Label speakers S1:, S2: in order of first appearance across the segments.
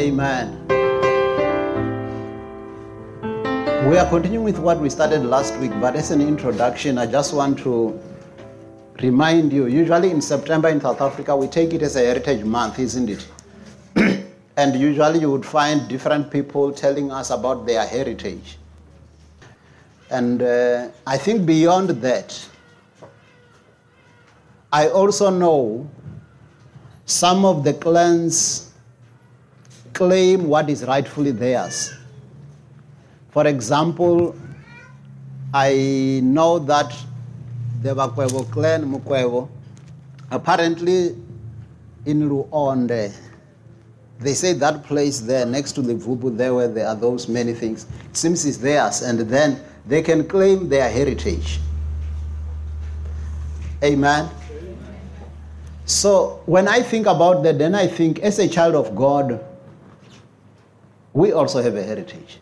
S1: Amen. We are continuing with what we started last week, but as an introduction, I just want to remind you usually in September in South Africa, we take it as a heritage month, isn't it? and usually you would find different people telling us about their heritage. And uh, I think beyond that, I also know some of the clans claim what is rightfully theirs. For example, I know that the Bakwebo clan, Mukwebo, apparently in Luonde, they say that place there next to the Vubu, there where there are those many things, it seems it's theirs, and then they can claim their heritage. Amen. So when I think about that, then I think as a child of God, we also have a heritage.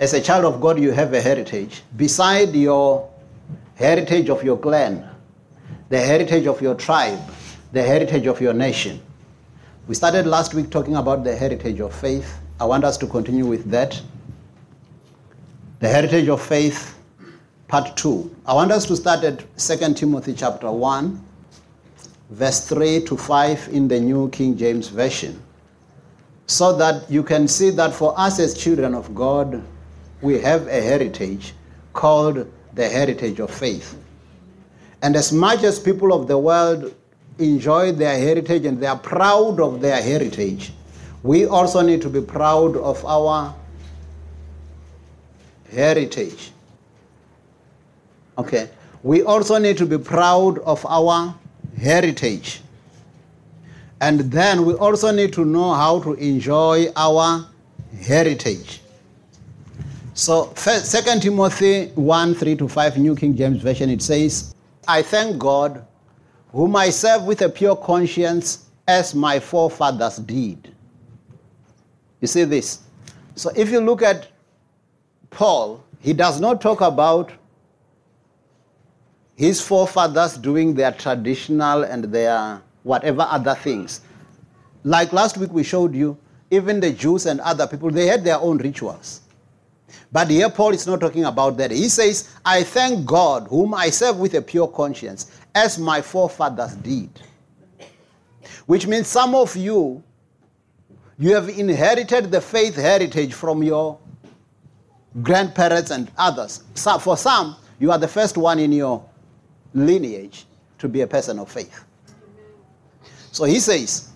S1: As a child of God, you have a heritage. Beside your heritage of your clan, the heritage of your tribe, the heritage of your nation. We started last week talking about the heritage of faith. I want us to continue with that. The heritage of faith, part 2. I want us to start at 2 Timothy chapter 1, verse 3 to 5 in the New King James Version. So that you can see that for us as children of God, we have a heritage called the heritage of faith. And as much as people of the world enjoy their heritage and they are proud of their heritage, we also need to be proud of our heritage. Okay. We also need to be proud of our heritage. And then we also need to know how to enjoy our heritage. So, first, 2 Timothy 1 3 to 5, New King James Version, it says, I thank God, whom I serve with a pure conscience, as my forefathers did. You see this? So, if you look at Paul, he does not talk about his forefathers doing their traditional and their whatever other things. Like last week we showed you, even the Jews and other people, they had their own rituals. But here Paul is not talking about that. He says, I thank God, whom I serve with a pure conscience, as my forefathers did. Which means some of you, you have inherited the faith heritage from your grandparents and others. So for some, you are the first one in your lineage to be a person of faith. So he says,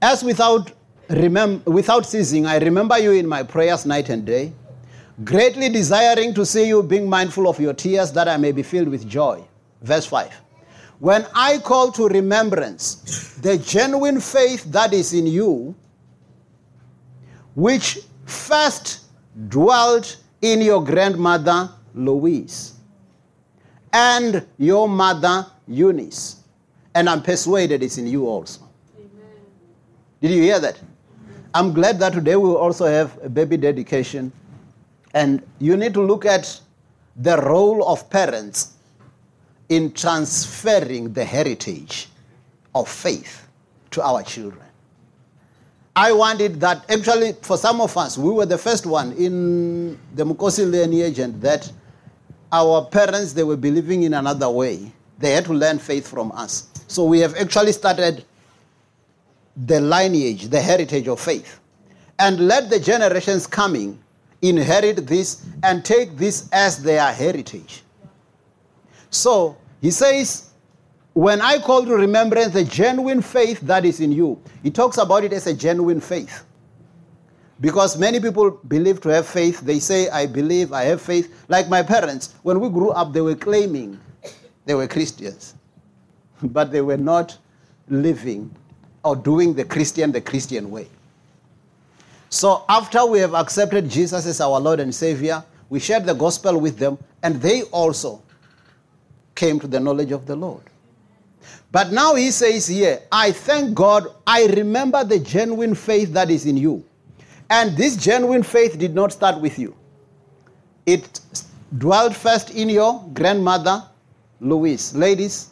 S1: as without remem- without ceasing, I remember you in my prayers night and day, greatly desiring to see you, being mindful of your tears, that I may be filled with joy. Verse 5. When I call to remembrance the genuine faith that is in you, which first dwelt in your grandmother Lois and your mother Eunice, and I'm persuaded it's in you also. Amen. Did you hear that? I'm glad that today we also have a baby dedication. And you need to look at the role of parents in transferring the heritage of faith to our children. I wanted that actually for some of us, we were the first one in the Mukosi lineage and that our parents they were believing in another way. They had to learn faith from us. So we have actually started the lineage, the heritage of faith. And let the generations coming inherit this and take this as their heritage. So he says, when I call to remembrance the genuine faith that is in you, he talks about it as a genuine faith. Because many people believe to have faith. They say, I believe, I have faith. Like my parents, when we grew up, they were claiming they were Christians, but they were not living or doing the Christian the Christian way. So after we have accepted Jesus as our Lord and Savior, we shared the gospel with them, and they also came to the knowledge of the Lord. But now he says here, I thank God, I remember the genuine faith that is in you. And this genuine faith did not start with you. It dwelt first in your grandmother, Lois. Ladies,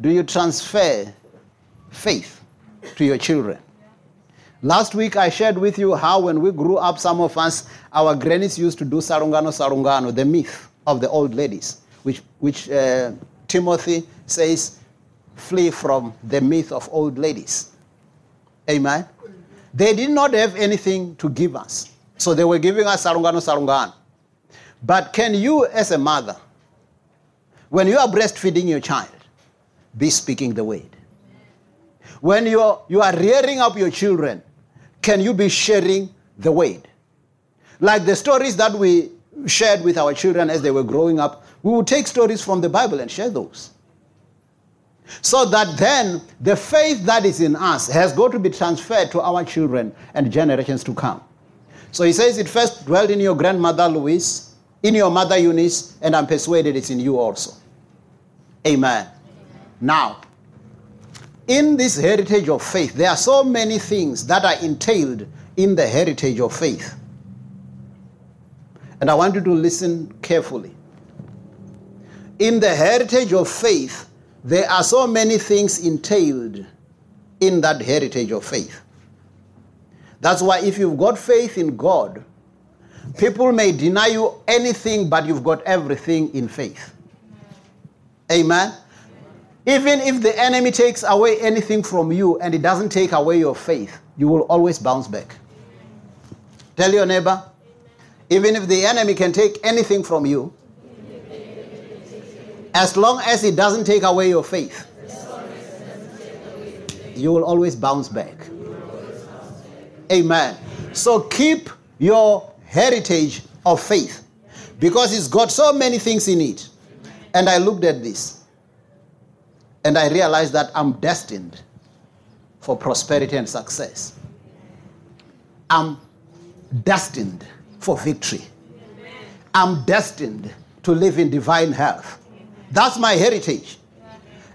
S1: do you transfer faith to your children? Last week I shared with you how when we grew up, some of us, our grannies used to do sarungano sarungano, the myth of the old ladies, which, which uh, Timothy says, flee from the myth of old ladies. Amen. They did not have anything to give us. So they were giving us sarungano sarungano. But can you, as a mother, when you are breastfeeding your child, be speaking the word? When you are, you are rearing up your children, can you be sharing the word? Like the stories that we shared with our children as they were growing up, we would take stories from the Bible and share those. So that then the faith that is in us has got to be transferred to our children and generations to come. So he says it first dwelled in your grandmother Lois, in your mother Eunice, and I'm persuaded it's in you also. Amen. Now, in this heritage of faith, there are so many things that are entailed in the heritage of faith. And I want you to listen carefully. In the heritage of faith, there are so many things entailed in that heritage of faith. That's why if you've got faith in God, people may deny you anything, but you've got everything in faith. Amen. Even if the enemy takes away anything from you and it doesn't take away your faith, you will always bounce back. Tell your neighbor, even if the enemy can take anything from you, as long as it doesn't take away your faith, you will always bounce back. Amen. So keep your heritage of faith because it's got so many things in it. And I looked at this and I realized that I'm destined for prosperity and success. I'm destined for victory. I'm destined to live in divine health. That's my heritage.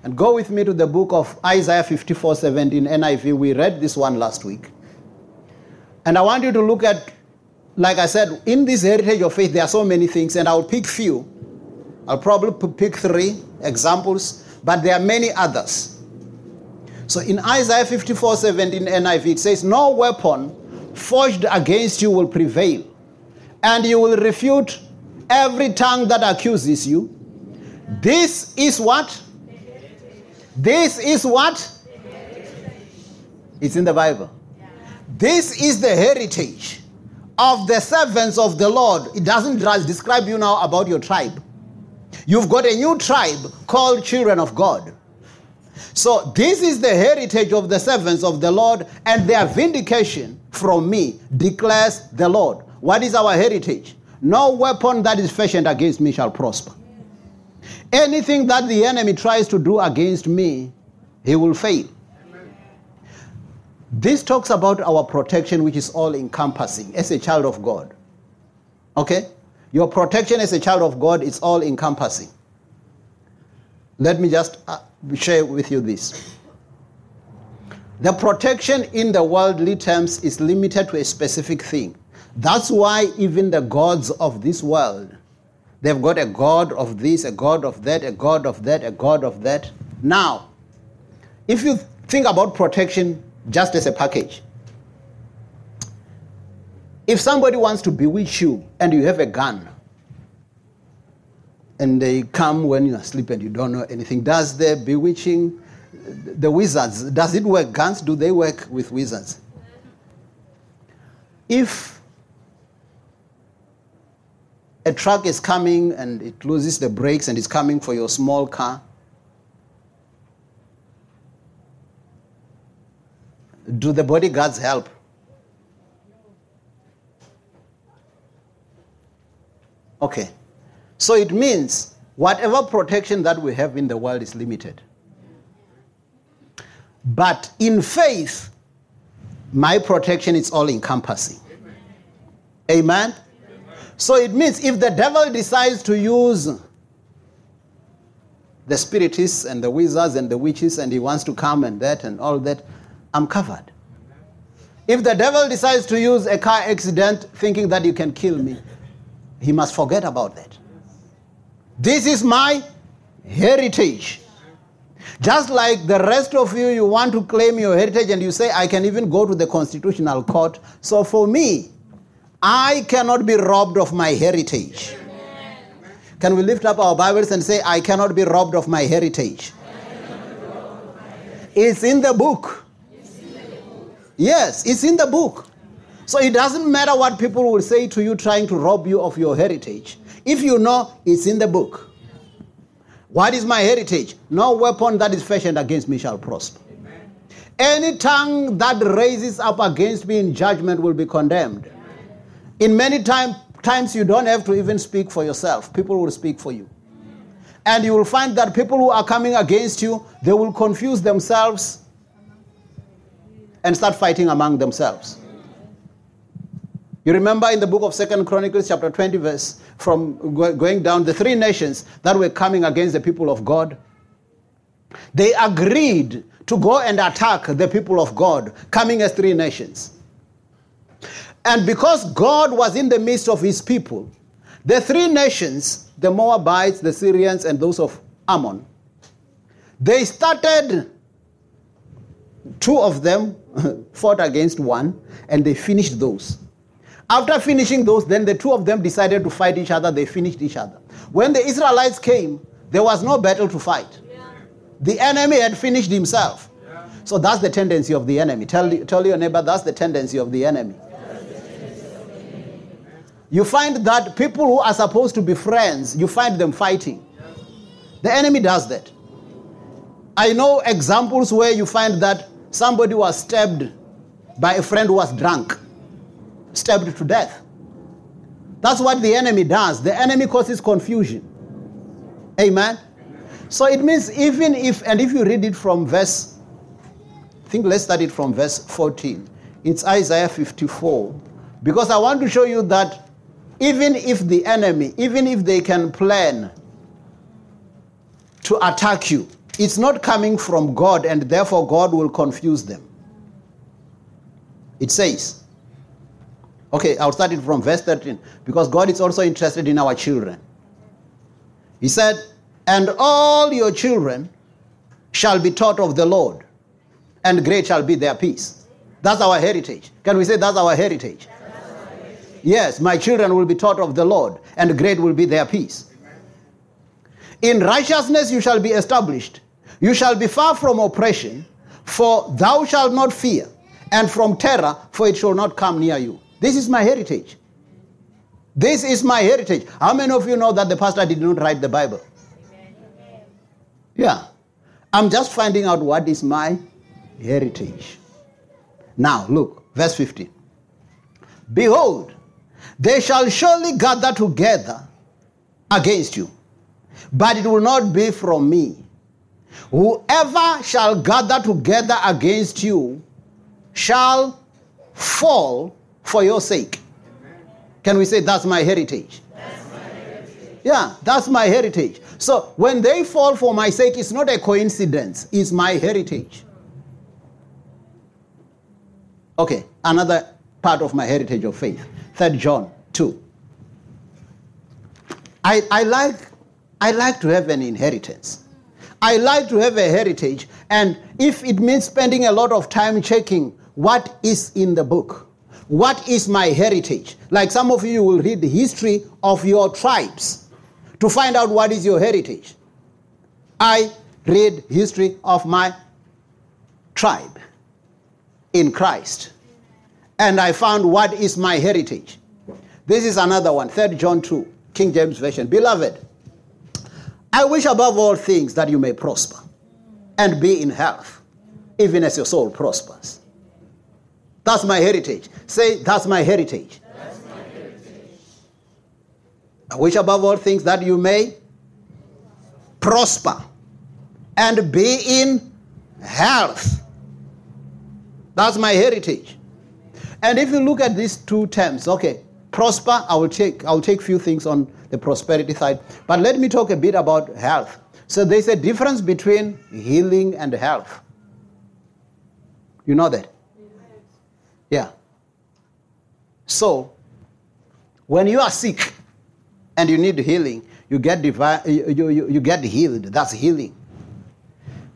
S1: And go with me to the book of Isaiah 54 17 NIV. We read this one last week. And I want you to look at, like I said, in this heritage of faith, there are so many things, and I'll pick few. I'll probably pick three examples, but there are many others. So in Isaiah 54 17 NIV, it says, No weapon forged against you will prevail, and you will refute every tongue that accuses you. This is what? This is what? It's in the Bible. This is the heritage of the servants of the Lord. It doesn't describe you now about your tribe. You've got a new tribe called children of God. So, this is the heritage of the servants of the Lord, and their vindication from me declares the Lord. What is our heritage? No weapon that is fashioned against me shall prosper. Anything that the enemy tries to do against me, he will fail. This talks about our protection, which is all encompassing as a child of God. Okay? Your protection as a child of God is all encompassing. Let me just uh, share with you this. The protection in the worldly terms is limited to a specific thing. That's why even the gods of this world, they've got a god of this, a god of that, a god of that, a god of that. Now, if you think about protection just as a package, if somebody wants to bewitch you and you have a gun, and they come when you are asleep and you don't know anything, does the bewitching, the wizards, does it work? Guns, do they work with wizards? If a truck is coming and it loses the brakes and it's coming for your small car, do the bodyguards help? Okay. So it means whatever protection that we have in the world is limited. But in faith, my protection is all encompassing. Amen? Amen? So it means if the devil decides to use the spiritists and the wizards and the witches and he wants to come and that and all that, I'm covered. If the devil decides to use a car accident thinking that you can kill me, he must forget about that. This is my heritage. Just like the rest of you, you want to claim your heritage and you say, I can even go to the Constitutional Court. So for me, I cannot be robbed of my heritage. Can we lift up our Bibles and say, I cannot be robbed of my heritage? It's in the book. Yes, it's in the book. So it doesn't matter what people will say to you trying to rob you of your heritage. If you know, it's in the book. What is my heritage? No weapon that is fashioned against me shall prosper. Amen. Any tongue that raises up against me in judgment will be condemned. Amen. In many time, times, you don't have to even speak for yourself, people will speak for you. And you will find that people who are coming against you, they will confuse themselves and start fighting among themselves. You remember in the book of Second Chronicles, chapter 20, verse from going down, the three nations that were coming against the people of God, they agreed to go and attack the people of God, coming as three nations. And because God was in the midst of his people, the three nations, the Moabites, the Syrians, and those of Ammon, they started, two of them fought against one, and they finished those. After finishing those, then the two of them decided to fight each other. They finished each other. When the Israelites came, there was no battle to fight. Yeah. The enemy had finished himself. Yeah. So that's the tendency of the enemy. Tell, tell your neighbor that's the tendency of the enemy. You find that people who are supposed to be friends, you find them fighting. The enemy does that. I know examples where you find that somebody was stabbed by a friend who was drunk stabbed to death. That's what the enemy does. The enemy causes confusion. Amen. So it means even if, and if you read it from verse, I think let's start it from verse 14. It's Isaiah 54. Because I want to show you that even if the enemy, even if they can plan to attack you, it's not coming from God, and therefore God will confuse them. It says, Okay, I'll start it from verse 13 because God is also interested in our children. He said, And all your children shall be taught of the Lord, and great shall be their peace. That's our heritage. Can we say that's our heritage? Yes, my children will be taught of the Lord, and great will be their peace. In righteousness you shall be established. You shall be far from oppression, for thou shalt not fear, and from terror, for it shall not come near you. This is my heritage. This is my heritage. How many of you know that the pastor did not write the Bible? Yeah. I'm just finding out what is my heritage. Now, look, verse 15. Behold, they shall surely gather together against you, but it will not be from me. Whoever shall gather together against you shall fall for your sake. Can we say that's my heritage? That's my heritage? Yeah, that's my heritage. So when they fall for my sake, it's not a coincidence, it's my heritage. Okay, another part of my heritage of faith. Third John 2. I, I like I like to have an inheritance. I like to have a heritage, and if it means spending a lot of time checking what is in the book, what is my heritage? Like some of you will read the history of your tribes to find out what is your heritage. I read history of my tribe in Christ. And I found what is my heritage. This is another one, 3 John 2, King James Version. Beloved, I wish above all things that you may prosper and be in health, even as your soul prospers. That's my heritage. Say, that's my heritage. That's my heritage. I wish above all things that you may prosper and be in health. That's my heritage. And if you look at these two terms, okay, prosper, I will take I will take few things on the prosperity side, but let me talk a bit about health. So there's a difference between healing and health. You know that? Yeah. So, when you are sick and you need healing, you get, divi- you, you, you get healed. That's healing.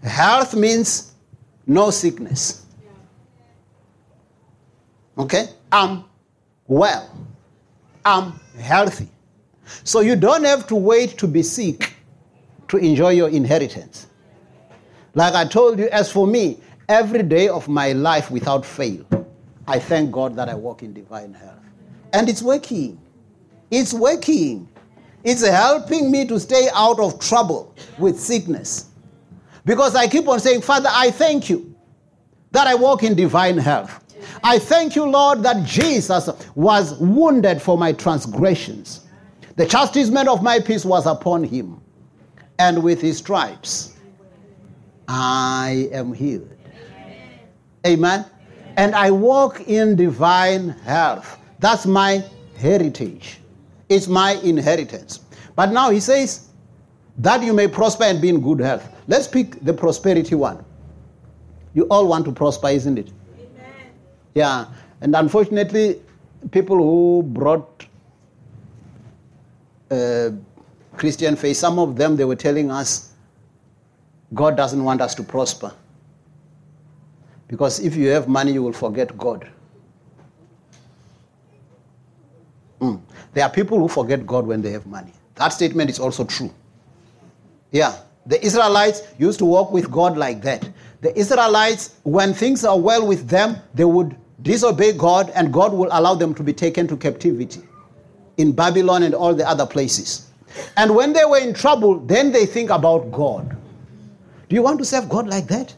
S1: Health means no sickness. Okay? I'm well. I'm healthy. So you don't have to wait to be sick to enjoy your inheritance. Like I told you, as for me, every day of my life without fail, I thank God that I walk in divine health. And it's working. It's working. It's helping me to stay out of trouble with sickness. Because I keep on saying, Father, I thank you that I walk in divine health. I thank you, Lord, that Jesus was wounded for my transgressions. The chastisement of my peace was upon him. And with his stripes, I am healed. Amen. And I walk in divine health. That's my heritage. It's my inheritance. But now he says, that you may prosper and be in good health. Let's pick the prosperity one. You all want to prosper, isn't it? Amen. Yeah. And unfortunately, people who brought uh, Christian faith, some of them, they were telling us God doesn't want us to prosper. Because if you have money, you will forget God. Mm. There are people who forget God when they have money. That statement is also true. Yeah. The Israelites used to walk with God like that. The Israelites, when things are well with them, they would disobey God and God will allow them to be taken to captivity in Babylon and all the other places. And when they were in trouble, then they think about God. Do you want to serve God like that?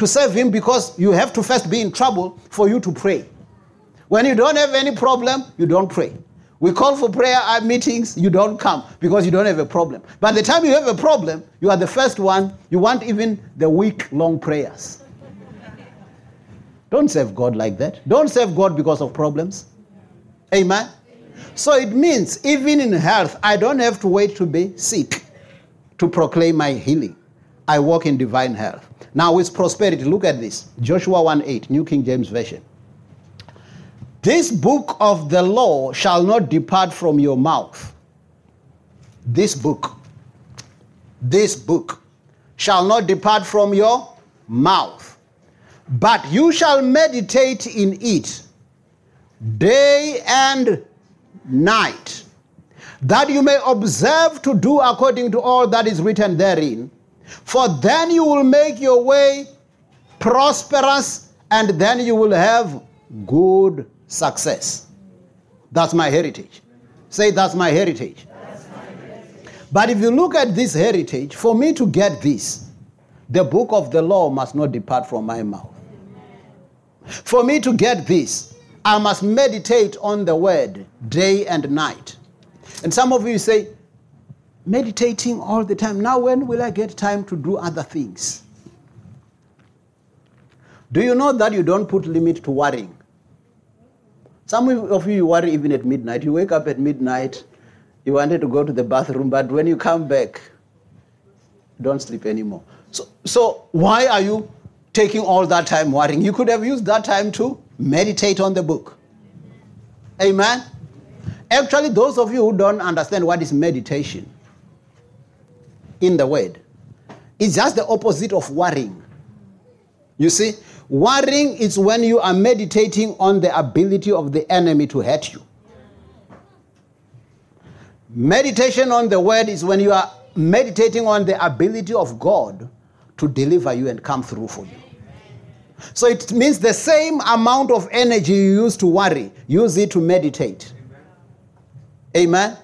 S1: To serve Him because you have to first be in trouble for you to pray. When you don't have any problem, you don't pray. We call for prayer at meetings, you don't come because you don't have a problem. By the time you have a problem, you are the first one, you want even the week long prayers. don't serve God like that. Don't serve God because of problems. Amen. So it means even in health, I don't have to wait to be sick to proclaim my healing. I walk in divine health. Now, with prosperity, look at this Joshua 1 8, New King James Version. This book of the law shall not depart from your mouth. This book, this book shall not depart from your mouth, but you shall meditate in it day and night, that you may observe to do according to all that is written therein. For then you will make your way prosperous, and then you will have good success. That's my heritage. Say, that's my heritage. That's my heritage. But if you look at this heritage, for me to get this, the book of the law must not depart from my mouth. For me to get this, I must meditate on the word day and night. And some of you say, meditating all the time. Now, when will I get time to do other things? Do you know that you don't put limit to worrying? Some of you worry even at midnight. You wake up at midnight, you wanted to go to the bathroom, but when you come back, don't sleep anymore. So, so why are you taking all that time worrying? You could have used that time to meditate on the book. Amen? Actually, those of you who don't understand what is meditation in the word, it's just the opposite of worrying. You see, Worrying is when you are meditating on the ability of the enemy to hurt you. Meditation on the word is when you are meditating on the ability of God to deliver you and come through for you. So it means the same amount of energy you use to worry, use it to meditate. Amen?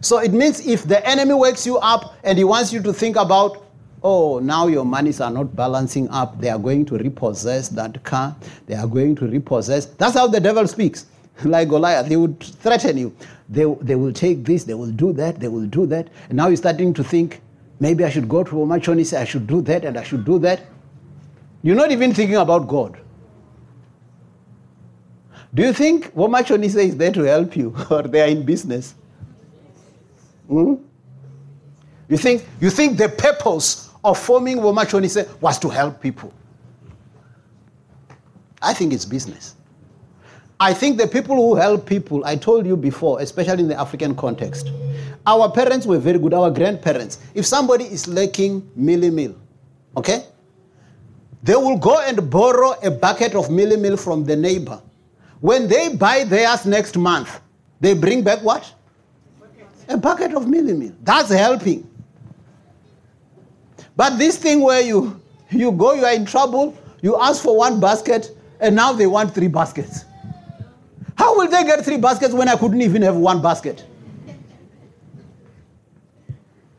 S1: So it means if the enemy wakes you up and he wants you to think about oh, now your monies are not balancing up. They are going to repossess that car. They are going to repossess. That's how the devil speaks. like Goliath, he would threaten you. They, they will take this, they will do that, they will do that. And now you're starting to think, maybe I should go to Omachoni, say I should do that and I should do that. You're not even thinking about God. Do you think Womachoni is there to help you or they are in business? Hmm? You think, you think the purpose of forming Womachonise was to help people. I think it's business. I think the people who help people, I told you before, especially in the African context, our parents were very good, our grandparents. If somebody is lacking mielie meal, Okay? They will go and borrow a bucket of mielie meal from the neighbor. When they buy theirs next month, they bring back what? A bucket of mielie meal. That's helping. But this thing where you you go, you are in trouble, you ask for one basket, and now they want three baskets. How will they get three baskets when I couldn't even have one basket?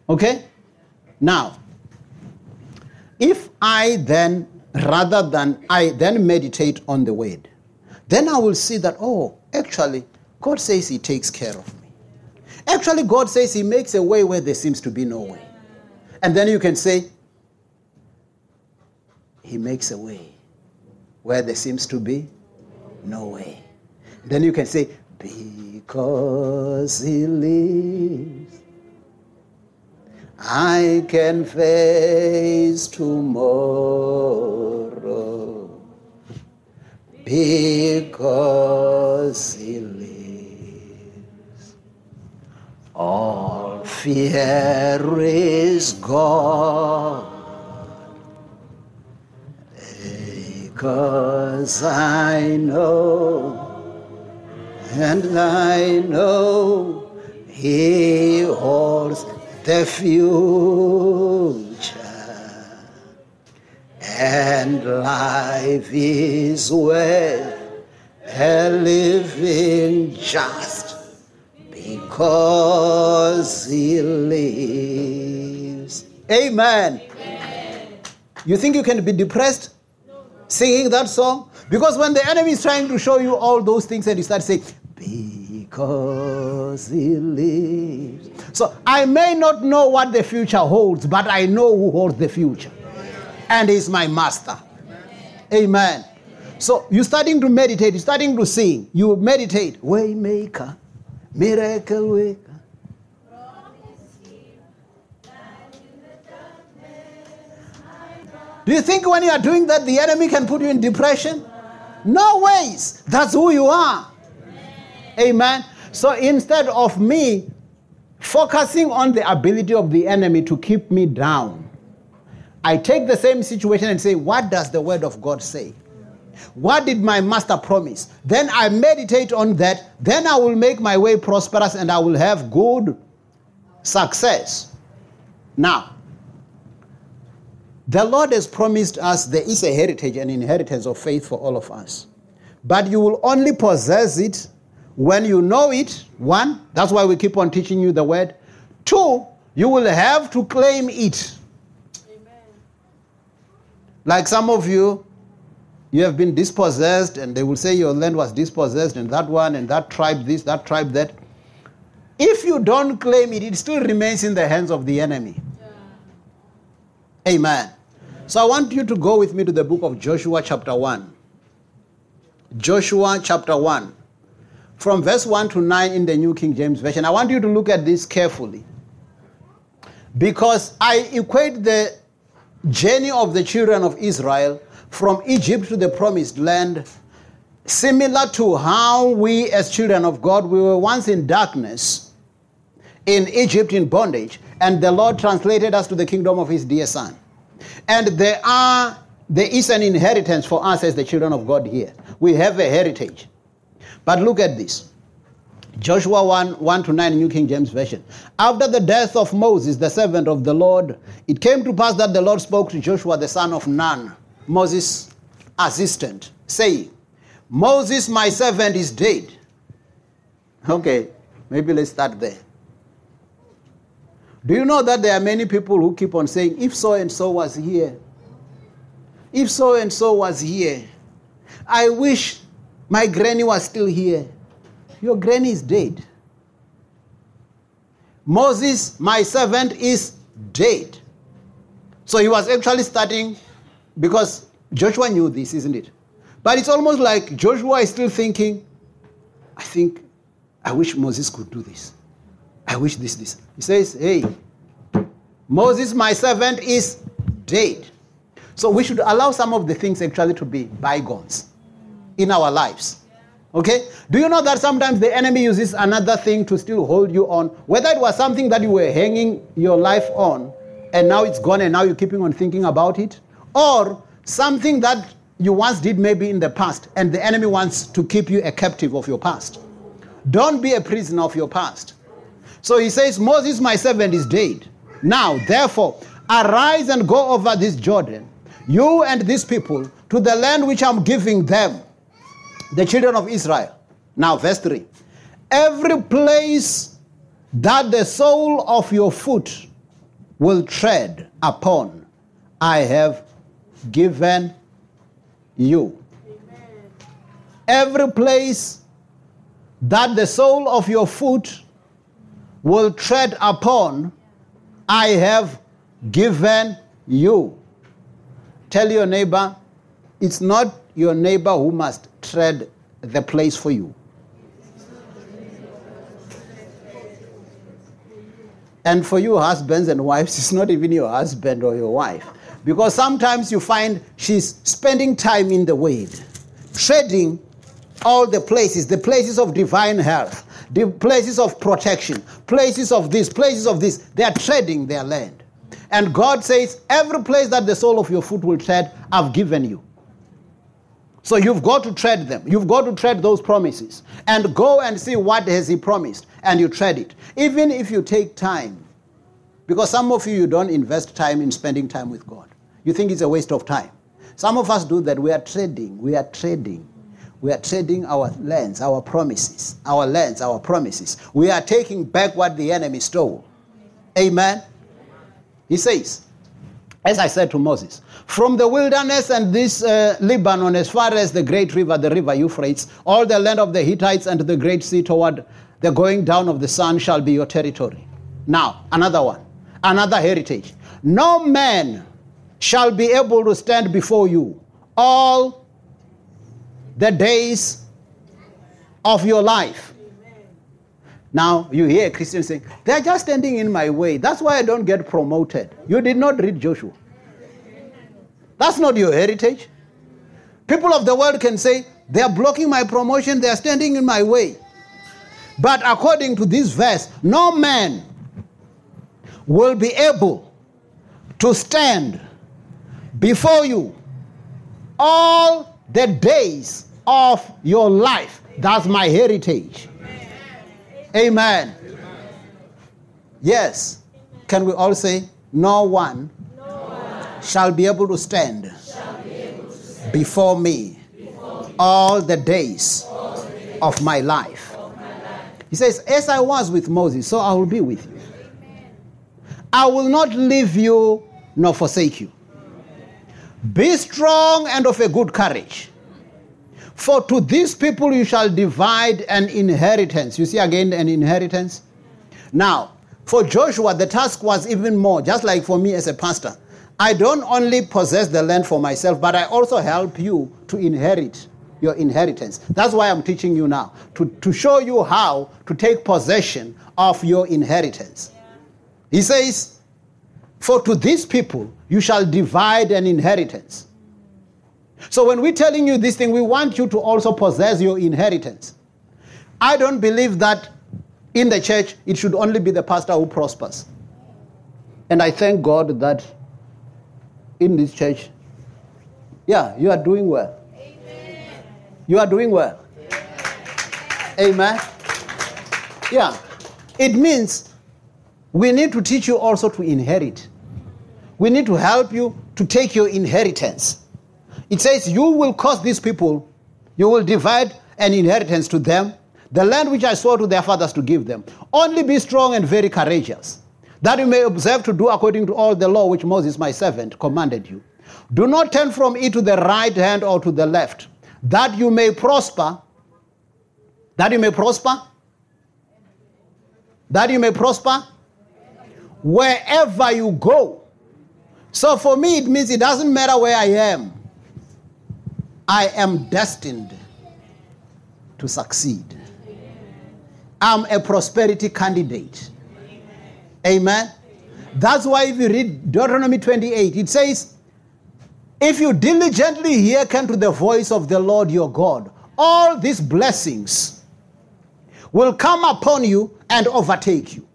S1: Okay? Now, if I then, rather than I then meditate on the word, then I will see that, oh, actually, God says He takes care of me. Actually, God says He makes a way where there seems to be no way. And then you can say, He makes a way where there seems to be no way. Then you can say, Because He lives, I can face tomorrow. Because He lives, all fear is gone. Because I know and I know He holds the future, and life is worth a living just because He lives. Amen. You think you can be depressed singing that song? Because when the enemy is trying to show you all those things and you start saying, because he lives. So I may not know what the future holds, but I know who holds the future. And he's my master. Amen. So you're starting to meditate, you're starting to sing. You meditate, waymaker, miracle worker. Do you think when you are doing that, the enemy can put you in depression? No ways. That's who you are. Amen. So instead of me focusing on the ability of the enemy to keep me down, I take the same situation and say, What does the word of God say? What did my master promise? Then I meditate on that. Then I will make my way prosperous and I will have good success. Now, the Lord has promised us there is a heritage, an inheritance of faith for all of us. But you will only possess it when you know it. One, that's why we keep on teaching you the word. Two, you will have to claim it. Amen. Like some of you, you have been dispossessed, and they will say your land was dispossessed, and that one, and that tribe this, that tribe that. If you don't claim it, it still remains in the hands of the enemy. Yeah. Amen. So I want you to go with me to the book of Joshua, chapter 1. Joshua, chapter 1. From verse 1 to 9 in the New King James Version. I want you to look at this carefully. Because I equate the journey of the children of Israel from Egypt to the promised land similar to how we, as children of God, we were once in darkness in Egypt in bondage, and the Lord translated us to the kingdom of His dear Son. And there are there is an inheritance for us as the children of God here. We have a heritage. But look at this. Joshua 1 1 to 9, New King James Version. After the death of Moses, the servant of the Lord, it came to pass that the Lord spoke to Joshua, the son of Nun, Moses' assistant, saying, Moses, my servant, is dead. Okay, maybe let's start there. Do you know that there are many people who keep on saying, if so and so was here, if so and so was here, I wish my granny was still here. Your granny is dead. Moses, my servant, is dead. So he was actually starting because Joshua knew this, isn't it? But it's almost like Joshua is still thinking, I think, I wish Moses could do this. I wish this, this. He says, Hey, Moses, my servant, is dead. So we should allow some of the things actually to be bygones in our lives. Okay? Do you know that sometimes the enemy uses another thing to still hold you on? Whether it was something that you were hanging your life on, and now it's gone and now you're keeping on thinking about it? Or something that you once did maybe in the past and the enemy wants to keep you a captive of your past. Don't be a prisoner of your past. So he says, Moses, my servant, is dead. Now, therefore, arise and go over this Jordan, you and these people, to the land which I'm giving them, the children of Israel. Now, verse 3. Every place that the sole of your foot will tread upon, I have given you. Every place that the sole of your foot will tread upon, I have given you. Tell your neighbor, it's not your neighbor who must tread the place for you. And for you, husbands and wives, it's not even your husband or your wife. Because sometimes you find she's spending time in the Word, treading all the places, the places of divine health, the places of protection, places of this, places of this. They are treading their land. And God says, Every place that the sole of your foot will tread, I've given you. So you've got to tread them. You've got to tread those promises and go and see what has he promised and you tread it. Even if you take time, because some of you you don't invest time in spending time with God. You think it's a waste of time. Some of us do that. We are trading. We are trading. We are trading our lands, our promises, our lands, our promises. We are taking back what the enemy stole. Amen. He says, as I said to Moses, from the wilderness and this uh, Lebanon, as far as the great river, the river Euphrates, all the land of the Hittites and the great sea toward the going down of the sun shall be your territory. Now, another one, another heritage. No man shall be able to stand before you all the days of your life. Now, you hear Christians saying, they're just standing in my way. That's why I don't get promoted. You did not read Joshua. That's not your heritage. People of the world can say, they are blocking my promotion, they are standing in my way. But according to this verse, no man will be able to stand before you all the days of your life. That's my heritage. Amen. Yes. Can we all say, no one, no one shall be able to stand, able to stand before, me before me all the days, all the days of, my life. of my life? He says, As I was with Moses, so I will be with you. I will not leave you nor forsake you. Be strong and of a good courage. For to these people you shall divide an inheritance. You see again an inheritance? Now, for Joshua, the task was even more, just like for me as a pastor. I don't only possess the land for myself, but I also help you to inherit your inheritance. That's why I'm teaching you now, to, to show you how to take possession of your inheritance. He says, For to these people you shall divide an inheritance. So when we're telling you this thing, we want you to also possess your inheritance. I don't believe that in the church it should only be the pastor who prospers. And I thank God that in this church, yeah, you are doing well. Amen. You are doing well. Amen. Yeah. It means we need to teach you also to inherit. We need to help you to take your inheritance. It says, You will cause these people, you will divide an inheritance to them, the land which I swore to their fathers to give them. Only be strong and very courageous, that you may observe to do according to all the law which Moses my servant commanded you. Do not turn from it to the right hand or to the left, that you may prosper. That you may prosper. That you may prosper wherever you go. So for me, it means it doesn't matter where I am. I am destined to succeed. I'm a prosperity candidate. Amen. That's why if you read Deuteronomy 28, it says, If you diligently hearken to the voice of the Lord your God, all these blessings will come upon you and overtake you.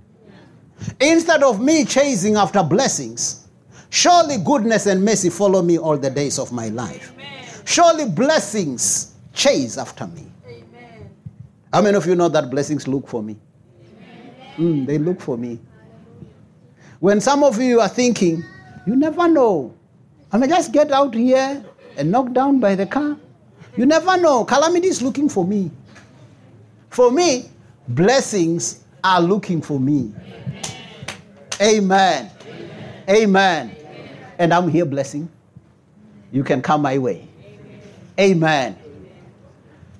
S1: Instead of me chasing after blessings, surely goodness and mercy follow me all the days of my life. Surely blessings chase after me. How many of you know that blessings look for me? Mm, they look for me. When some of you are thinking, you never know. I may just get out here and knocked down by the car. You never know. Calamity is looking for me. For me, blessings are looking for me. Amen. Amen. Amen. And I'm here blessing. You can come my way. Amen.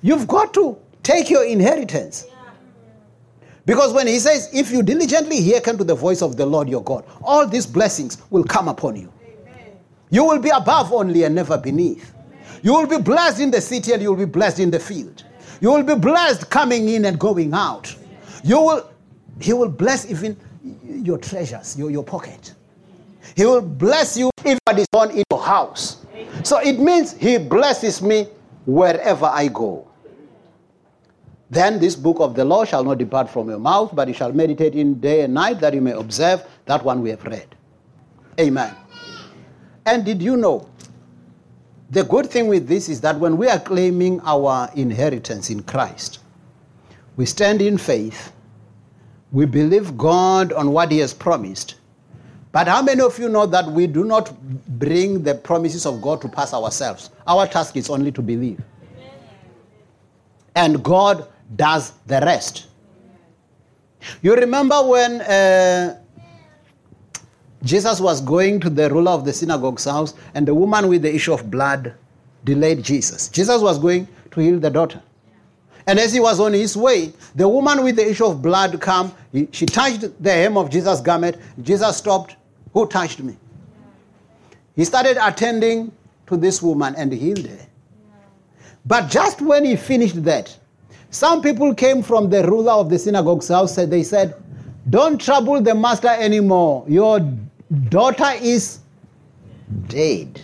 S1: You've got to take your inheritance. Because when he says, if you diligently hearken to the voice of the Lord your God, all these blessings will come upon you. You will be above only and never beneath. You will be blessed in the city and you will be blessed in the field. You will be blessed coming in and going out. You will, he will bless even your treasures, your, your pocket. He will bless you if it is born in your house. So it means he blesses me wherever I go. Then this book of the law shall not depart from your mouth, but you shall meditate in day and night that you may observe that one we have read. Amen. And did you know? The good thing with this is that when we are claiming our inheritance in Christ, we stand in faith, we believe God on what He has promised. But how many of you know that we do not bring the promises of God to pass ourselves? Our task is only to believe. And God does the rest. You remember when uh, Jesus was going to the ruler of the synagogue's house, and the woman with the issue of blood delayed Jesus. Jesus was going to heal the daughter. And as he was on his way, the woman with the issue of blood came. She touched the hem of Jesus' garment. Jesus stopped. Who touched me? He started attending to this woman and healed her. But just when he finished that, some people came from the ruler of the synagogue's house. They said, Don't trouble the master anymore. Your daughter is dead.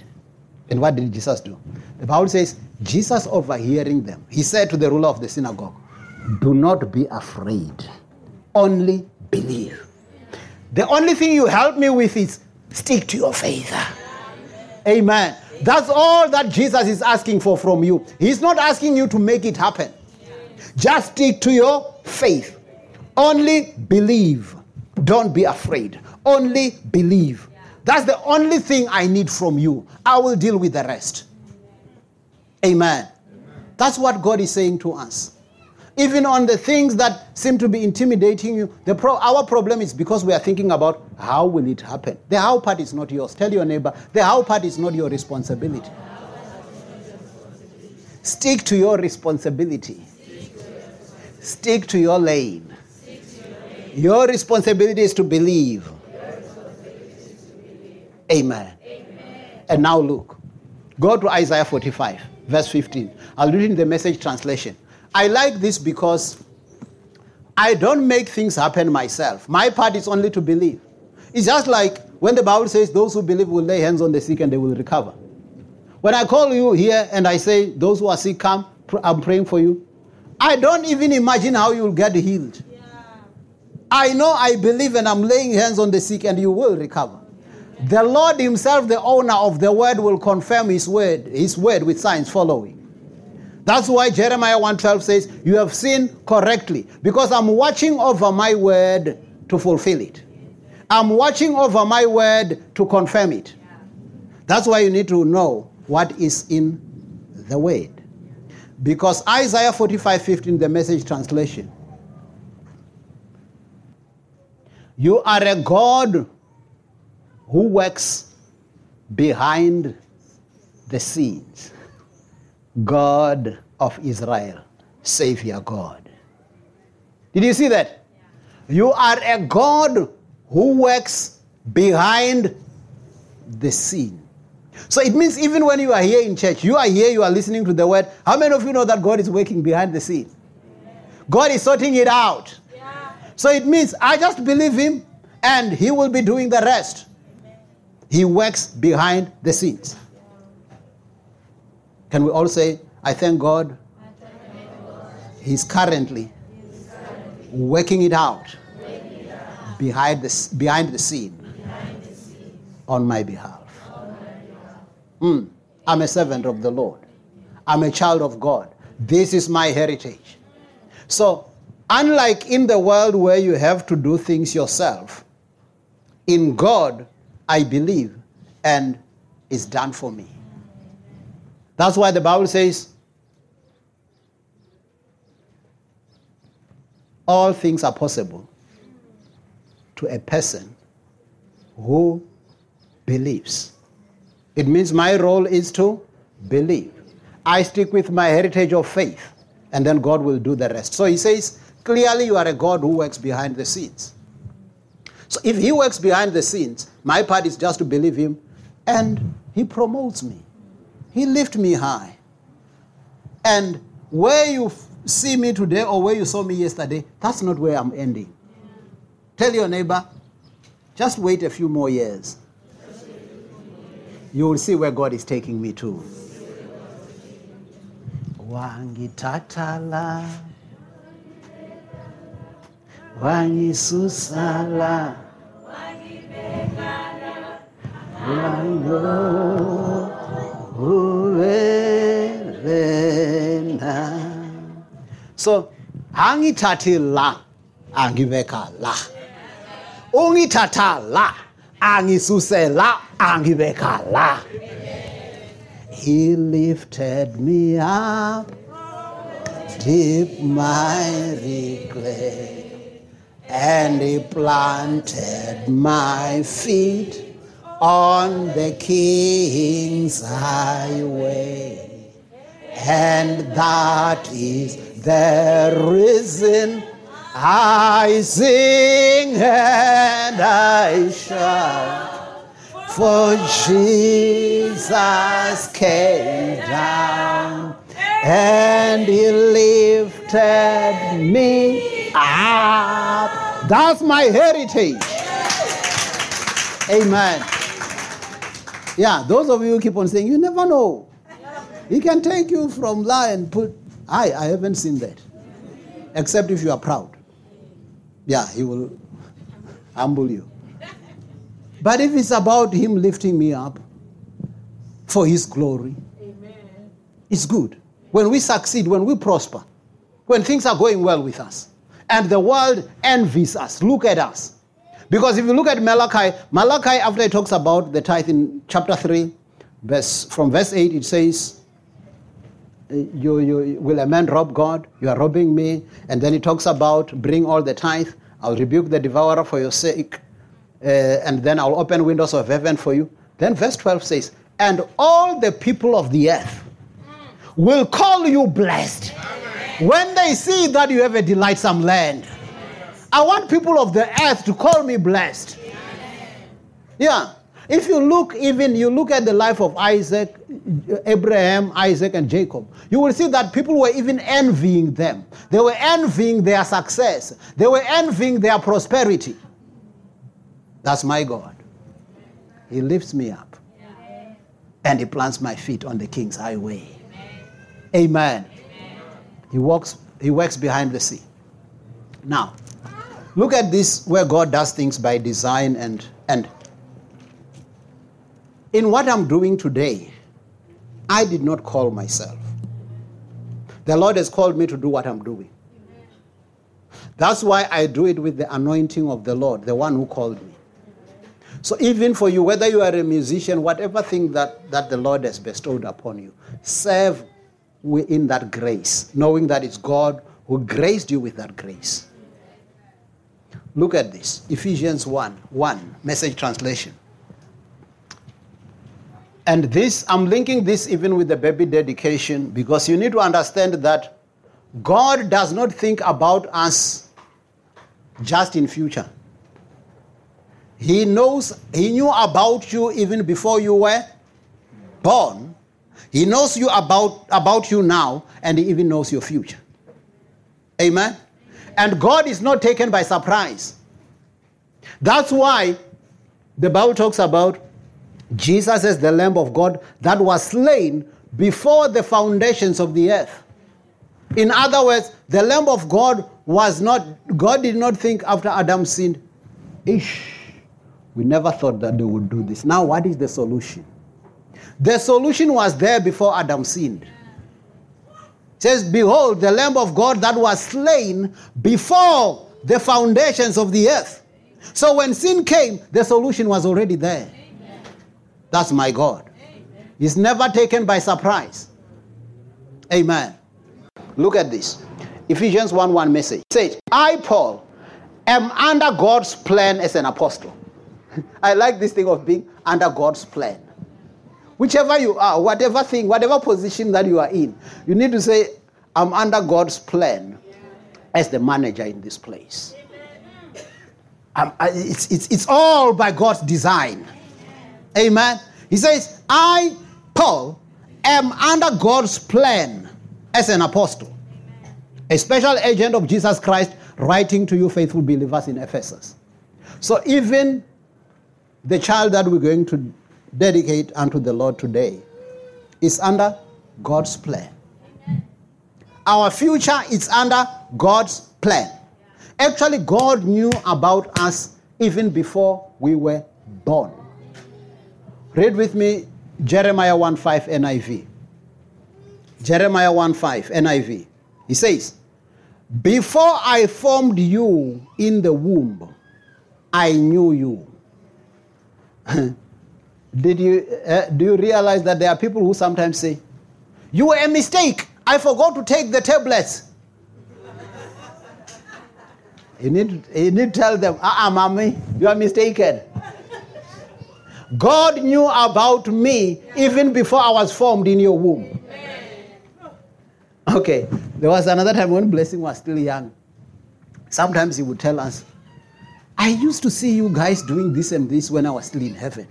S1: And what did Jesus do? The Bible says, Jesus overhearing them, he said to the ruler of the synagogue, Do not be afraid, only believe. The only thing you help me with is stick to your faith. Amen. That's all that Jesus is asking for from you. He's not asking you to make it happen. Just stick to your faith. Only believe. Don't be afraid. Only believe. That's the only thing I need from you. I will deal with the rest. Amen. That's what God is saying to us. Even on the things that seem to be intimidating you, pro- our problem is because we are thinking about how will it happen. The how part is not yours. Tell your neighbor, the how part is not your responsibility. Stick to your responsibility. Stick to your lane. Your responsibility is to believe. Amen. And now look. Go to Isaiah 45, verse 15. I'll read in the message translation. I like this because I don't make things happen myself. My part is only to believe. It's just like when the Bible says those who believe will lay hands on the sick and they will recover. When I call you here and I say those who are sick come, I'm praying for you. I don't even imagine how you'll get healed. Yeah. I know I believe and I'm laying hands on the sick and you will recover. The Lord Himself, the owner of the word, will confirm His word, His word with signs following. That's why Jeremiah 1:12 says, You have seen correctly, because I'm watching over my word to fulfill it. I'm watching over my word to confirm it. That's why you need to know what is in the word. Because Isaiah 45 15, the message translation. You are a God who works behind the scenes. God of Israel, Savior God. Did you see that? You are a God who works behind the scene. So it means even when you are here in church, you are here, you are listening to the word. How many of you know that God is working behind the scene? God is sorting it out. So it means I just believe Him and He will be doing the rest. He works behind the scenes. Can we all say, I thank God? He's currently working it out behind the, behind the scene on my behalf. Mm. I'm a servant of the Lord. I'm a child of God. This is my heritage. So, unlike in the world where you have to do things yourself, in God I believe and it's done for me. That's why the Bible says, all things are possible to a person who believes. It means my role is to believe. I stick with my heritage of faith, and then God will do the rest. So he says, clearly, you are a God who works behind the scenes. So if he works behind the scenes, my part is just to believe him, and he promotes me. He lifts me high. And where you see me today or where you saw me yesterday, that's not where I'm ending. Tell your neighbor, just wait a few more years. You will see where God is taking me to. Wangitatala Wangisusala Wango Uvelena So angithathi la angibeka la. Ungithatha la angisuse la angibeka la. He lifted me up deep my clay and he planted my feet on the king's highway. And that is the reason I sing and I shout. For Jesus came down and he lifted me up. That's my heritage. Amen. Yeah, those of you who keep on saying, you never know. He can take you from there and put. I, I haven't seen that. Except if you are proud. Yeah, he will humble you. But if it's about Him lifting me up for His glory, Amen. it's good. When we succeed, when we prosper, when things are going well with us, and the world envies us, look at us. Because if you look at Malachi, Malachi, after it talks about the tithe in chapter 3, verse, from verse 8, it says, you, you will a man rob God? You are robbing me. And then it talks about bring all the tithe. I'll rebuke the devourer for your sake uh, and then I'll open windows of heaven for you. Then verse 12 says, And all the people of the earth will call you blessed when they see that you have a delightsome land. I want people of the earth to call me blessed. Yeah. If you look, even you look at the life of Isaac, Abraham, Isaac, and Jacob, you will see that people were even envying them. They were envying their success, they were envying their prosperity. That's my God. He lifts me up and he plants my feet on the king's highway. Amen. He walks he works behind the sea. Now, look at this where God does things by design and and in what I'm doing today, I did not call myself. The Lord has called me to do what I'm doing. That's why I do it with the anointing of the Lord, the one who called me. So even for you, whether you are a musician, whatever thing that, that the Lord has bestowed upon you, serve in that grace, knowing that it's God who graced you with that grace. Look at this Ephesians 1 1, message translation. And this, I'm linking this even with the baby dedication because you need to understand that God does not think about us just in future. He knows, he knew about you even before you were born. He knows you about, about you now, and he even knows your future. Amen. And God is not taken by surprise. That's why the Bible talks about Jesus as the Lamb of God that was slain before the foundations of the earth. In other words, the Lamb of God was not, God did not think after Adam sinned, Ish, we never thought that they would do this. Now, what is the solution? The solution was there before Adam sinned. It says, Behold, the Lamb of God that was slain before the foundations of the earth. So when sin came, the solution was already there. That's my God. He's never taken by surprise. Amen. Look at this. Ephesians 1 1 message. Says, I, Paul, am under God's plan as an apostle. I like this thing of being under God's plan. Whichever you are, whatever thing, whatever position that you are in, you need to say, I'm under God's plan as the manager in this place. Um, it's, it's, it's all by God's design. Amen. He says, I, Paul, am under God's plan as an apostle, a special agent of Jesus Christ, writing to you, faithful believers in Ephesus. So even the child that we're going to dedicate unto the Lord today is under God's plan. Our future is under God's plan. Actually, God knew about us even before we were born. Read with me Jeremiah 1 5 NIV. Jeremiah 1 5 NIV. He says, Before I formed you in the womb, I knew you. Did you uh, do you realize that there are people who sometimes say, "You were a mistake. I forgot to take the tablets." you need you need to tell them, "Ah, uh-uh, mommy, you are mistaken." God knew about me even before I was formed in your womb. Okay, there was another time when Blessing was still young. Sometimes he would tell us, I used to see you guys doing this and this when I was still in heaven.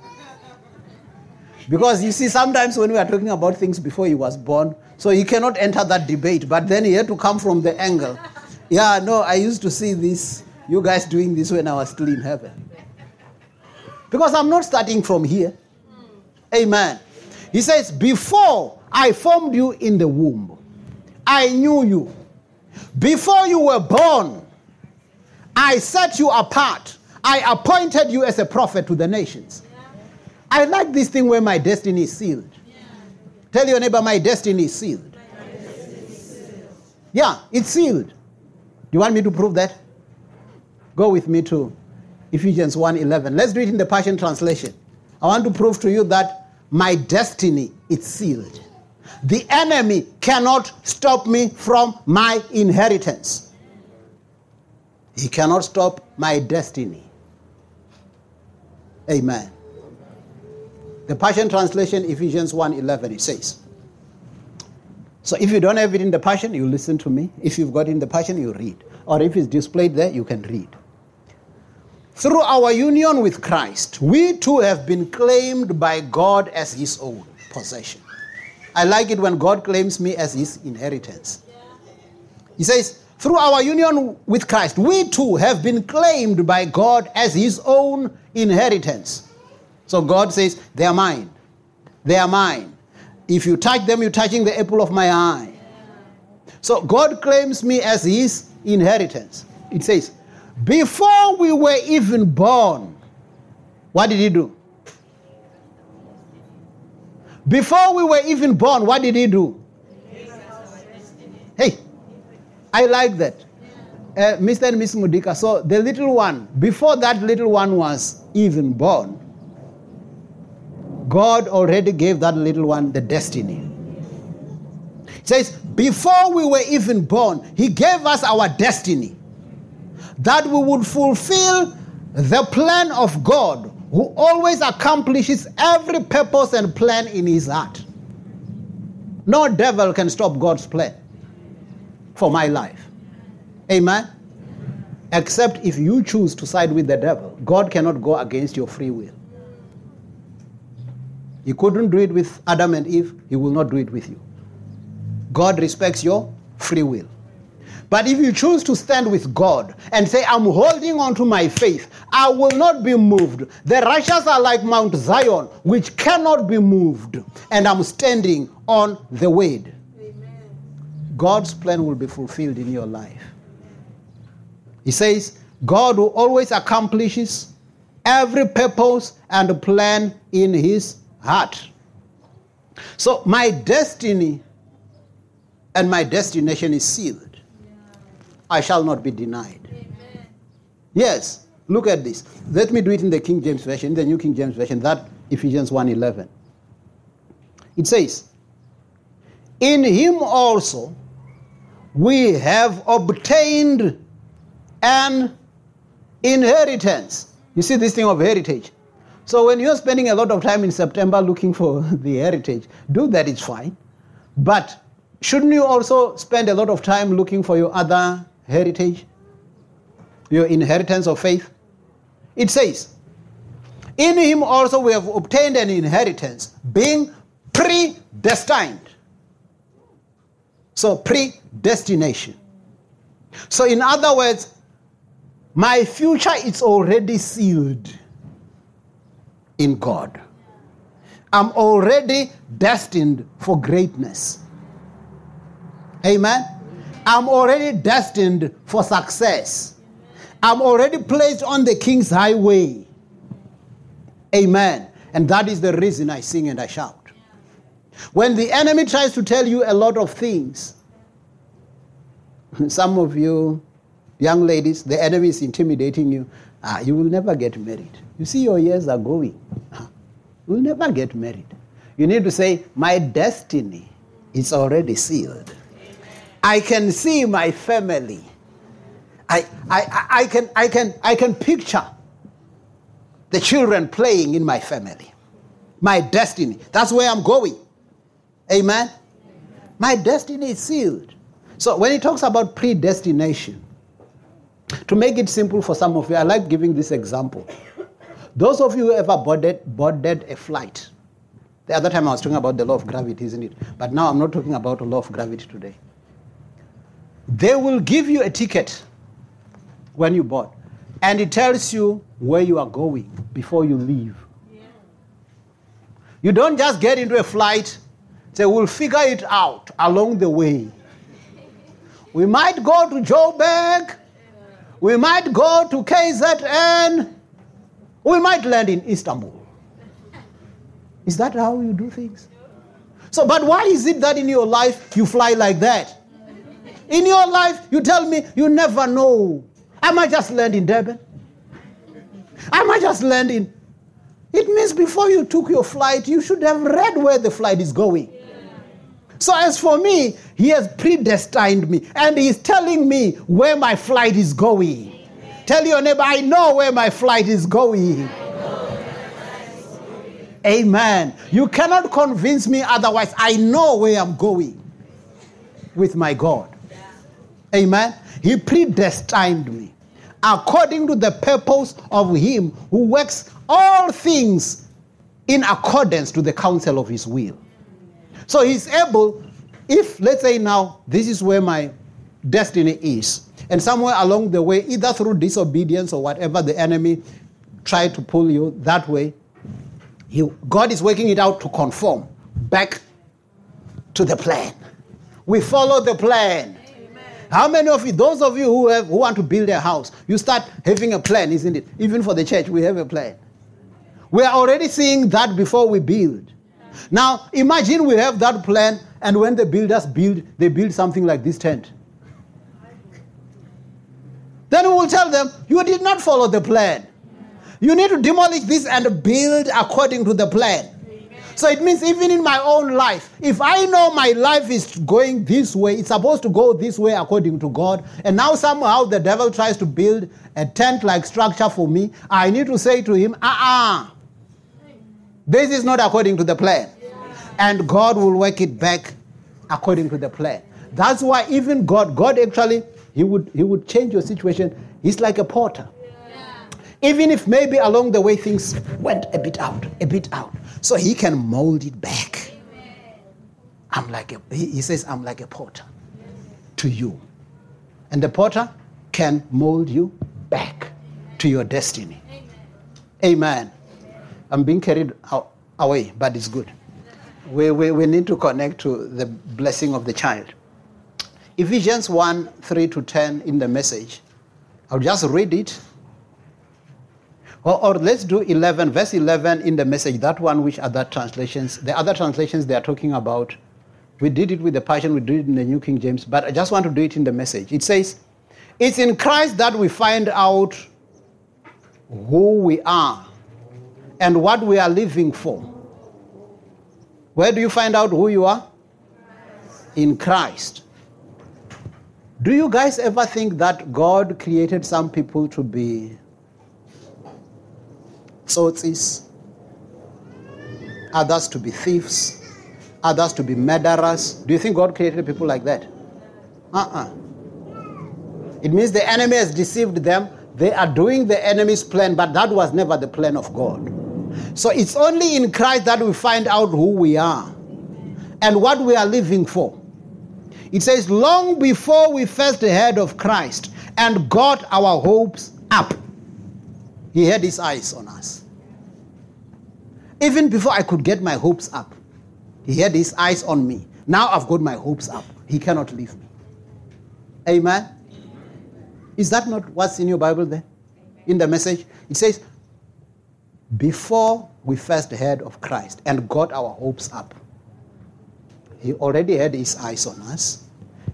S1: Because you see, sometimes when we are talking about things before he was born, so he cannot enter that debate, but then he had to come from the angle. Yeah, no, I used to see this, you guys doing this when I was still in heaven. Because I'm not starting from here. Amen. He says, Before I formed you in the womb, I knew you. Before you were born, I set you apart. I appointed you as a prophet to the nations. I like this thing where my destiny is sealed. Yeah. Tell your neighbor, my destiny is sealed. Destiny is sealed. Yeah, it's sealed. Do you want me to prove that? Go with me to Ephesians 1:11. Let's read in the Passion Translation. I want to prove to you that my destiny is sealed. The enemy cannot stop me from my inheritance. He cannot stop my destiny. Amen. The Passion Translation, Ephesians 1:11, it says. So if you don't have it in the Passion, you listen to me. If you've got it in the Passion, you read. Or if it's displayed there, you can read. Through our union with Christ, we too have been claimed by God as his own possession. I like it when God claims me as his inheritance. He says, through our union with Christ, we too have been claimed by God as his own inheritance. So God says, They are mine. They are mine. If you touch them, you're touching the apple of my eye. So God claims me as his inheritance. It says, Before we were even born, what did he do? Before we were even born, what did he do? Hey, I like that. Uh, Mr. and Miss Mudika. So the little one, before that little one was even born, God already gave that little one the destiny. He says, before we were even born, He gave us our destiny that we would fulfill the plan of God who always accomplishes every purpose and plan in His heart. No devil can stop God's plan for my life. Amen? Except if you choose to side with the devil, God cannot go against your free will. He couldn't do it with Adam and Eve, He will not do it with you. God respects your free will. But if you choose to stand with God and say, I'm holding on to my faith, I will not be moved. The righteous are like Mount Zion, which cannot be moved, and I'm standing on the word. God's plan will be fulfilled in your life. He says, God who always accomplishes every purpose and plan in his heart. So my destiny and my destination is sealed. I shall not be denied. Amen. Yes, look at this. Let me do it in the King James Version, the New King James Version, that Ephesians 1:11. It says, "In him also we have obtained an inheritance." You see this thing of heritage. So when you're spending a lot of time in September looking for the heritage, do that, it's fine. But shouldn't you also spend a lot of time looking for your other heritage? Your inheritance of faith? It says, In him also we have obtained an inheritance, being predestined. So, predestination. So, in other words, my future is already sealed in God. I'm already destined for greatness. Amen. I'm already destined for success. I'm already placed on the king's highway. Amen. And that is the reason I sing and I shout. When the enemy tries to tell you a lot of things, some of you young ladies, the enemy is intimidating you. Ah, you will never get married. You see, your years are going. You will never get married. You need to say, My destiny is already sealed. I can see my family. I, I, I, can, I, can, I can picture the children playing in my family. My destiny. That's where I'm going. Amen? My destiny is sealed. So when he talks about predestination, to make it simple for some of you, I like giving this example. Those of you who ever boarded, boarded a flight, the other time I was talking about the law of gravity, isn't it? But now I'm not talking about the law of gravity today. They will give you a ticket when you board, and it tells you where you are going before you leave. You don't just get into a flight, say, we'll figure it out along the way. We might go to Joburg, we might go to KZN. We might land in Istanbul. Is that how you do things? So, but why is it that in your life you fly like that? In your life, you tell me you never know. I might just land in Durban. I might just land in. It means before you took your flight, you should have read where the flight is going. So, as for me, He has predestined me and He's telling me where my flight is going. Tell your neighbor, I know where my flight is going. Amen. You cannot convince me otherwise. I know where I'm going with my God. Amen. He predestined me according to the purpose of Him who works all things in accordance to the counsel of His will. So he's able, if, let's say now, this is where my destiny is, and somewhere along the way, either through disobedience or whatever the enemy tried to pull you that way, he, God is working it out to conform back to the plan. We follow the plan. Amen. How many of you, those of you who, have, who want to build a house, you start having a plan, isn't it? Even for the church, we have a plan. We are already seeing that before we build. Now, imagine we have that plan, and when the builders build, they build something like this tent. Then we will tell them, You did not follow the plan. You need to demolish this and build according to the plan. So it means even in my own life, if I know my life is going this way, it's supposed to go this way according to God, and now somehow the devil tries to build a tent like structure for me, I need to say to him, uh uh this is not according to the plan. And God will work it back according to the plan. That's why even God, God actually, He would He would change your situation. He's like a potter. Even if maybe along the way things went a bit out, a bit out. So he can mold it back. I'm like a, he says, I'm like a potter to you. And the potter can mold you back to your destiny. Amen. I'm being carried away, but it's good. We, we, we need to connect to the blessing of the child. Ephesians 1 3 to 10 in the message. I'll just read it. Or, or, let's do 11, verse 11 in the message, that one which other translations, the other translations they are talking about. We did it with the Passion, we did it in the New King James, but I just want to do it in the message. It says, It's in Christ that we find out who we are and what we are living for. Where do you find out who you are? In Christ. Do you guys ever think that God created some people to be tsotsis, others to be thieves, others to be murderers? Do you think God created people like that? Uh uh-uh. uh It means the enemy has deceived them. They are doing the enemy's plan, but that was never the plan of God. So it's only in Christ that we find out who we are and what we are living for. It says, long before we first heard of Christ and got our hopes up, he had his eyes on us. Even before I could get my hopes up, he had his eyes on me. Now I've got my hopes up. He cannot leave me. Amen. Is that not what's in your Bible there? In the message? It says, before we first heard of Christ and got our hopes up, he already had his eyes on us,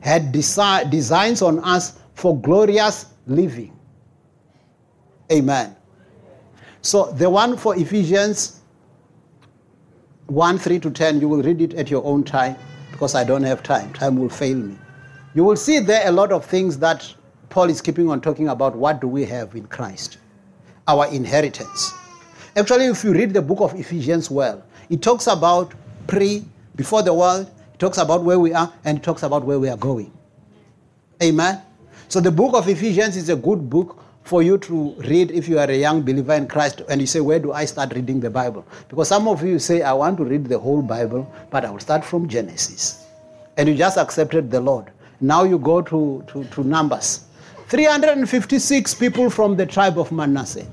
S1: had desi- designs on us for glorious living. Amen. So the one for Ephesians 1 3 to 10, you will read it at your own time because I don't have time. Time will fail me. You will see there a lot of things that Paul is keeping on talking about. What do we have in Christ? Our inheritance. Actually, if you read the book of Ephesians well, it talks about pre, before the world, it talks about where we are, and it talks about where we are going. Amen. So the book of Ephesians is a good book for you to read if you are a young believer in Christ and you say, Where do I start reading the Bible? Because some of you say, I want to read the whole Bible, but I will start from Genesis. And you just accepted the Lord. Now you go to, to, to Numbers. 356 people from the tribe of Manasseh,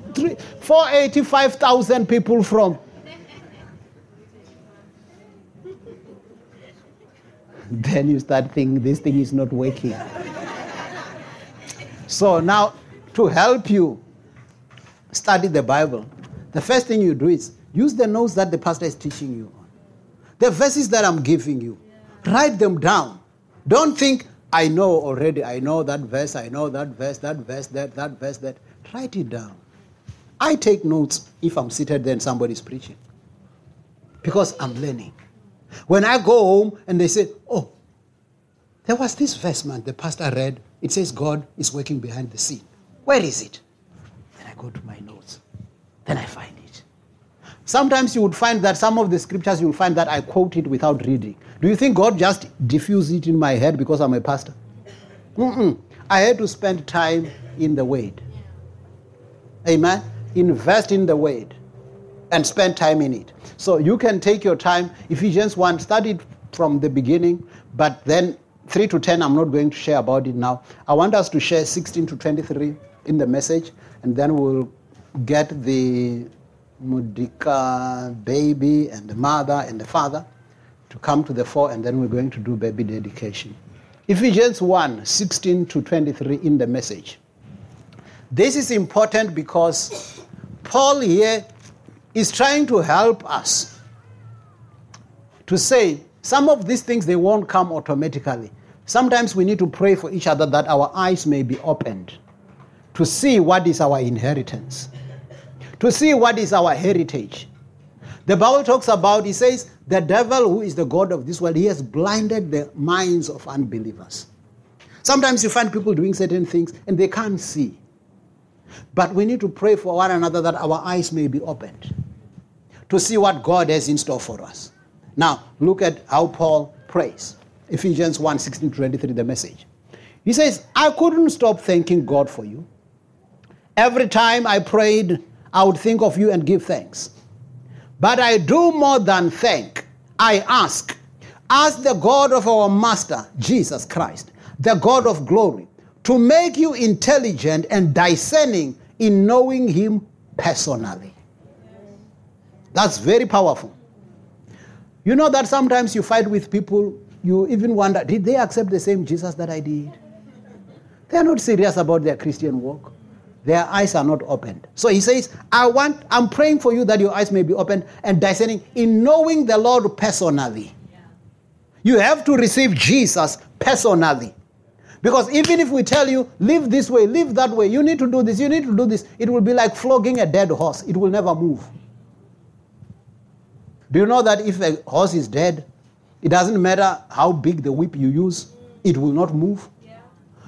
S1: 485,000 people from then you start thinking this thing is not working. so now, to help you study the Bible, the first thing you do is use the notes that the pastor is teaching you. The verses that I'm giving you, write them down. Don't think, I know already, I know that verse, I know that verse, that verse, that, that verse, that. Write it down. I take notes if I'm seated there and somebody's preaching because I'm learning. When I go home and they say, Oh, there was this verse, man, the pastor read. It says God is working behind the scene. Where is it? Then I go to my notes. Then I find. Sometimes you would find that some of the scriptures you'll find that I quote it without reading. Do you think God just diffused it in my head because I'm a pastor? Mm-mm. I had to spend time in the Word. Amen. Invest in the Word and spend time in it. So you can take your time. Ephesians 1, study it from the beginning, but then 3 to 10, I'm not going to share about it now. I want us to share 16 to 23 in the message, and then we'll get the Mudika baby and the mother and the father to come to the fore, and then we're going to do baby dedication. Ephesians 1 16 to 23 in the message. This is important because Paul here is trying to help us to say some of these things they won't come automatically. Sometimes we need to pray for each other that our eyes may be opened to see what is our inheritance, to see what is our heritage. The Bible talks about, he says, the devil, who is the God of this world, he has blinded the minds of unbelievers. Sometimes you find people doing certain things and they can't see. But we need to pray for one another that our eyes may be opened to see what God has in store for us. Now, look at how Paul prays. Ephesians 1 16 23, the message. He says, I couldn't stop thanking God for you. Every time I prayed, I would think of you and give thanks. But I do more than thank. I ask. Ask the God of our Master, Jesus Christ, the God of glory, to make you intelligent and discerning in knowing Him personally. That's very powerful. You know that sometimes you fight with people, you even wonder, did they accept the same Jesus that I did? They're not serious about their Christian walk. Their eyes are not opened. So he says, I want, I'm praying for you that your eyes may be opened and discerning in knowing the Lord personally. You have to receive Jesus personally. Because even if we tell you, live this way, live that way, you need to do this, you need to do this, it will be like flogging a dead horse. It will never move. Do you know that if a horse is dead, it doesn't matter how big the whip you use, it will not move?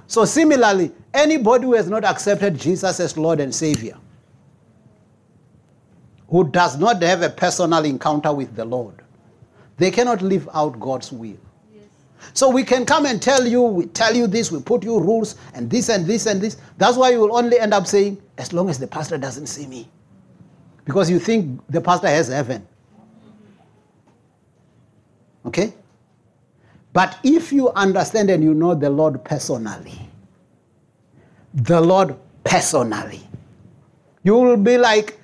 S1: So, similarly, anybody who has not accepted Jesus as Lord and Savior, who does not have a personal encounter with the Lord, they cannot live out God's will. So we can come and tell you, we tell you this, we put you rules and this and this and this. That's why you will only end up saying, as long as the pastor doesn't see me. Because you think the pastor has heaven. Okay? But if you understand and you know the Lord personally, the Lord personally, you will be like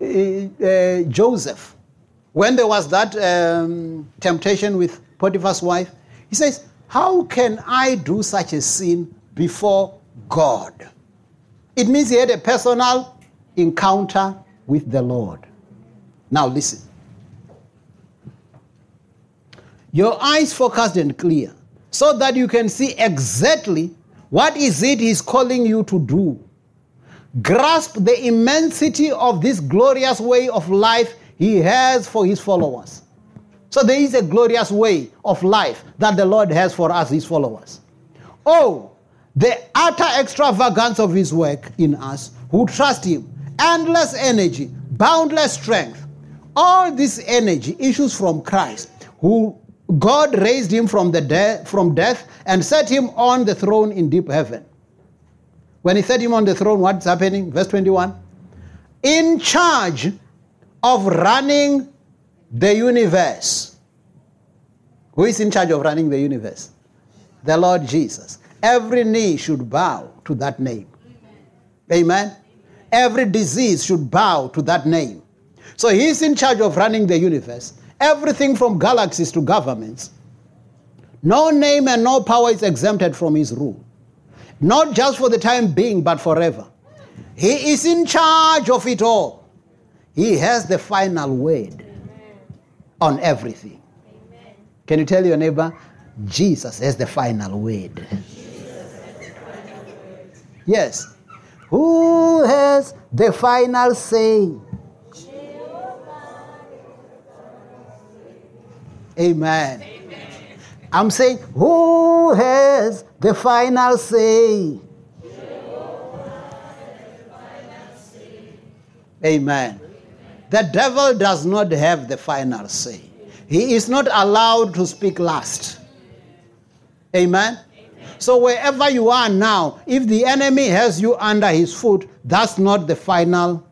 S1: uh, uh, Joseph. When there was that um, temptation with Potiphar's wife, he says, How can I do such a sin before God? It means he had a personal encounter with the Lord. Now listen. Your eyes focused and clear so that you can see exactly what is it he's calling you to do. Grasp the immensity of this glorious way of life he has for his followers. So there is a glorious way of life that the Lord has for us, his followers. Oh, the utter extravagance of his work in us who trust him, endless energy, boundless strength. All this energy issues from Christ, who God raised him from, the de- from death and set him on the throne in deep heaven. When he set him on the throne, what's happening? Verse 21. In charge of running the universe. Who is in charge of running the universe? The Lord Jesus. Every knee should bow to that name. Amen. Every disease should bow to that name. So he's in charge of running the universe. Everything from galaxies to governments. No name and no power is exempted from his rule. Not just for the time being, but forever. He is in charge of it all. He has the final word on everything. Amen. Can you tell your neighbor, Jesus has the final word? Yes. Who has the final say? Amen. Amen. I'm saying, who has the final say? Amen. The devil does not have the final say. He is not allowed to speak last. Amen? So, wherever you are now, if the enemy has you under his foot, that's not the final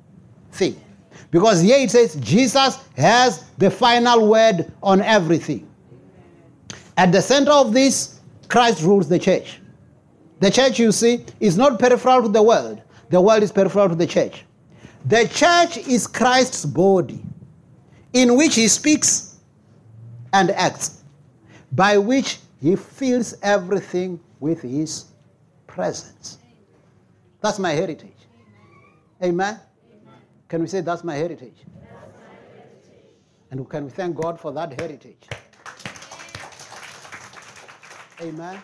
S1: thing. Because here it says Jesus has the final word on everything. At the center of this, Christ rules the church. The church, you see, is not peripheral to the world, the world is peripheral to the church. The church is Christ's body, in which he speaks and acts, by which he fills everything with his presence. That's my heritage. Amen? Can we say that's my heritage? That's my heritage? And can we thank God for that heritage? Amen.